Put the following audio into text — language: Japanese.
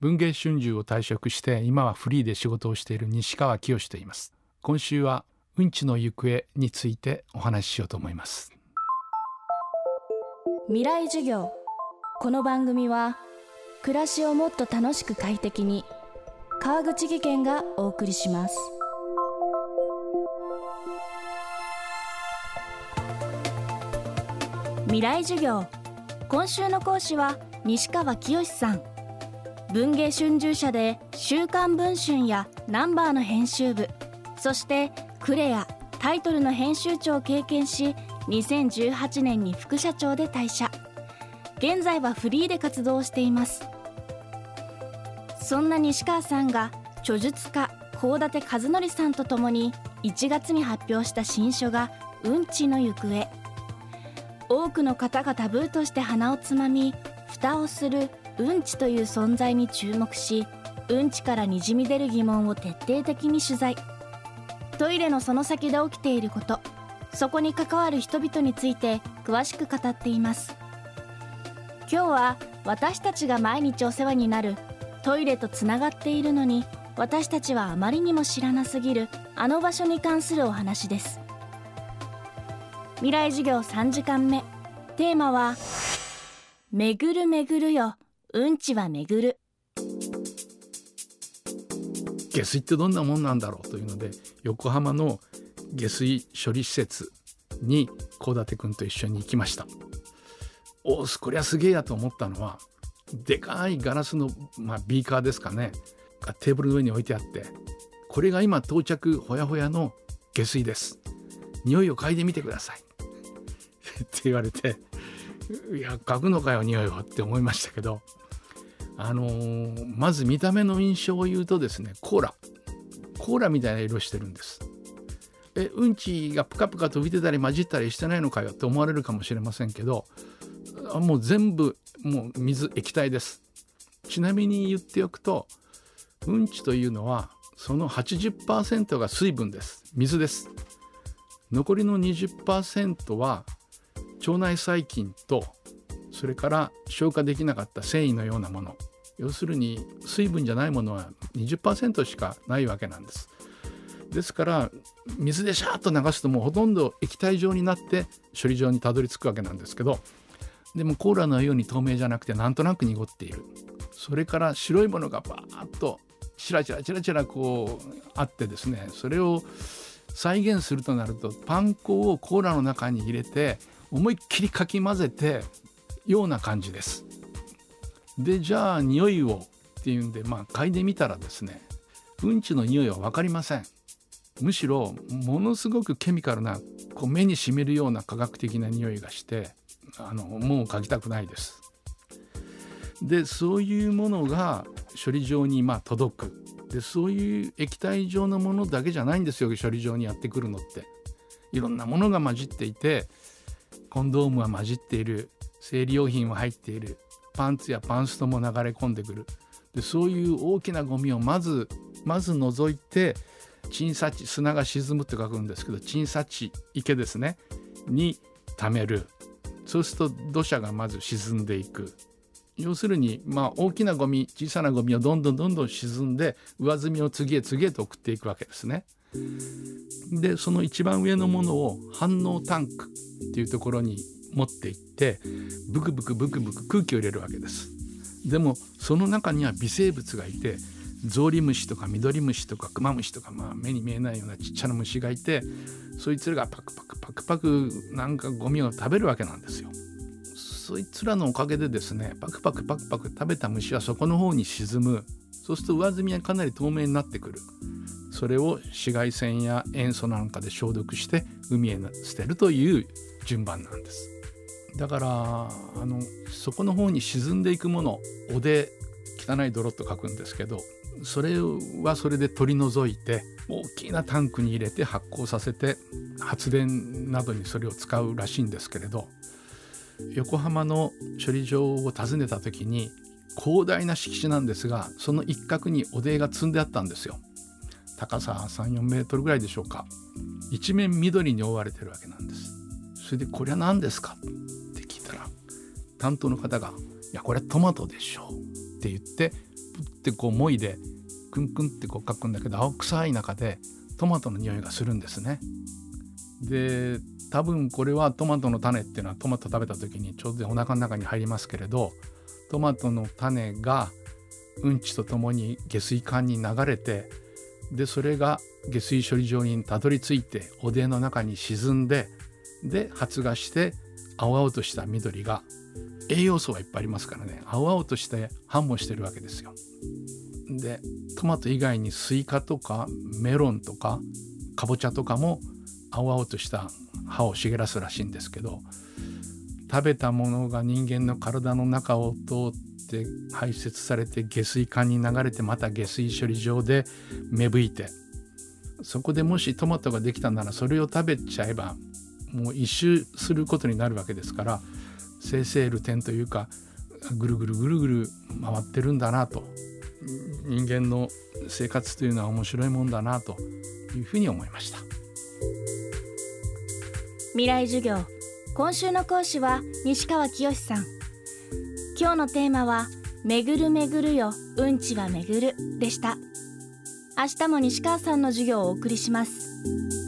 文芸春秋を退職して今はフリーで仕事をしている西川清と言います。今週はうんちの行方についてお話ししようと思います。未来授業。この番組は暮らしをもっと楽しく快適に。川口義賢がお送りします。未来授業。今週の講師は西川清さん。文芸春秋社で「週刊文春」や「ナンバー」の編集部そしてクレアタイトルの編集長を経験し2018年に副社長で退社。現在はフリーで活動しています。そんな西川さんが著述家幸立和則さんと共に1月に発表した新書が「うんちの行方」多くの方がタブーとして鼻をつまみ蓋をするうんちという存在に注目しうんちからにじみ出る疑問を徹底的に取材。トイレのその先で起きていること。そこに関わる人々について詳しく語っています。今日は私たちが毎日お世話になるトイレとつながっているのに私たちはあまりにも知らなすぎるあの場所に関するお話です。未来授業3時間目。テーマは「めぐるめぐるよ。うんちはめぐる。下水ってどんなもんなんだろうというので横浜の下水処理施設に幸舘君と一緒に行きました。おおこりゃすげえやと思ったのはでかいガラスの、まあ、ビーカーですかね。がテーブルの上に置いてあってこれが今到着ほやほやの下水です。匂いを嗅いでみてください。って言われていや嗅ぐのかよ匂いをって思いましたけど。あのー、まず見た目の印象を言うとですねコーラ。コーラみたいな色してるんです。えうんちがプカプカと浮いてたり混じったりしてないのかよって思われるかもしれませんけどもう全部もう水液体です。ちなみに言っておくとうんちというのはその80%が水分です。水です。残りの20%は腸内細菌とそれから消化できなかった繊維のようなもの。要するに水分じゃないものは20%しかないわけなんです。ですから水でシャーッと流すともうほとんど液体状になって処理場にたどり着くわけなんですけどでもコーラのように透明じゃなくてなんとなく濁っている。それから白いものがバーッとチラチラチラチラこうあってですねそれを再現するとなるとパン粉をコーラの中に入れて思いっきりかき混ぜてような感じです。でじゃあ匂いをっていうんでまあ嗅いでみたらですねうんちの匂いは分かりません。むしろものすごくケミカルなこう目にしみるような科学的な匂いがしてあのもう嗅ぎたくないです。でそういうものが処理場にまあ届くでそういう液体状のものだけじゃないんですよ処理場にやってくるのって。いろんなものが混じっていてコンドームは混じっている生理用品は入っている。パンツやパンストも流れ込んでくる。でそういう大きなゴミをまずまず除いて沈砂地砂が沈むって書くんですけど沈砂地池ですね。に溜める。そうすると土砂がまず沈んでいく。要するにまあ大きなゴミ小さなゴミをどんどんどんどん沈んで上積みを次へ次へと送っていくわけですね。でその一番上のものを反応タンクっていうところに持っていってブクブクブクブク空気を入れるわけですでもその中には微生物がいてゾウリムシとかミドリムシとかクマムシとか、まあ、目に見えないようなちっちゃな虫がいてそいつらがパクパクパクパクなんかゴミを食べるわけなんですよ。そいつらのおかげでですねパクパクパクパク食べた虫はそこの方に沈むそうすると上澄みはかなり透明になってくるそれを紫外線や塩素なんかで消毒して海へ捨てるという順番なんです。だからあのそこの方に沈んでいくものおで汚い泥と書くんですけどそれはそれで取り除いて大きなタンクに入れて発酵させて発電などにそれを使うらしいんですけれど横浜の処理場を訪ねた時に広大な敷地なんですがその一角におでが積んであったんですよ。高さ34メートルぐらいでしょうか。一面緑に覆われてるわけなんです。それでこれは何ですか？担当の方が「いやこれトマトでしょ」って言ってってこうもいでクンクンってこう書くんだけど青臭い中でトマトの匂いがするんですね。で多分これはトマトの種っていうのはトマト食べた時にちょうどお腹の中に入りますけれどトマトの種がうんちとともに下水管に流れてでそれが下水処理場にたどり着いて汚泥の中に沈んでで発芽して青々とした緑が栄養素はいっぱいありますからね青々として繁茂してるわけですよ。でトマト以外にスイカとかメロンとかかぼちゃとかも青々とした葉を茂らすらしいんですけど食べたものが人間の体の中を通って排泄されて下水管に流れてまた下水処理場で芽吹いてそこでもしトマトができたならそれを食べちゃえばもう一周することになるわけですから生成る点というかぐるぐるぐるぐる回ってるんだなと。人間の生活というのは面白いもんだなというふうに思いました。未来授業。今週の講師は西川きよしさん。今日のテーマはめぐるめぐるよ。うんちはめぐるでした。明日も西川さんの授業をお送りします。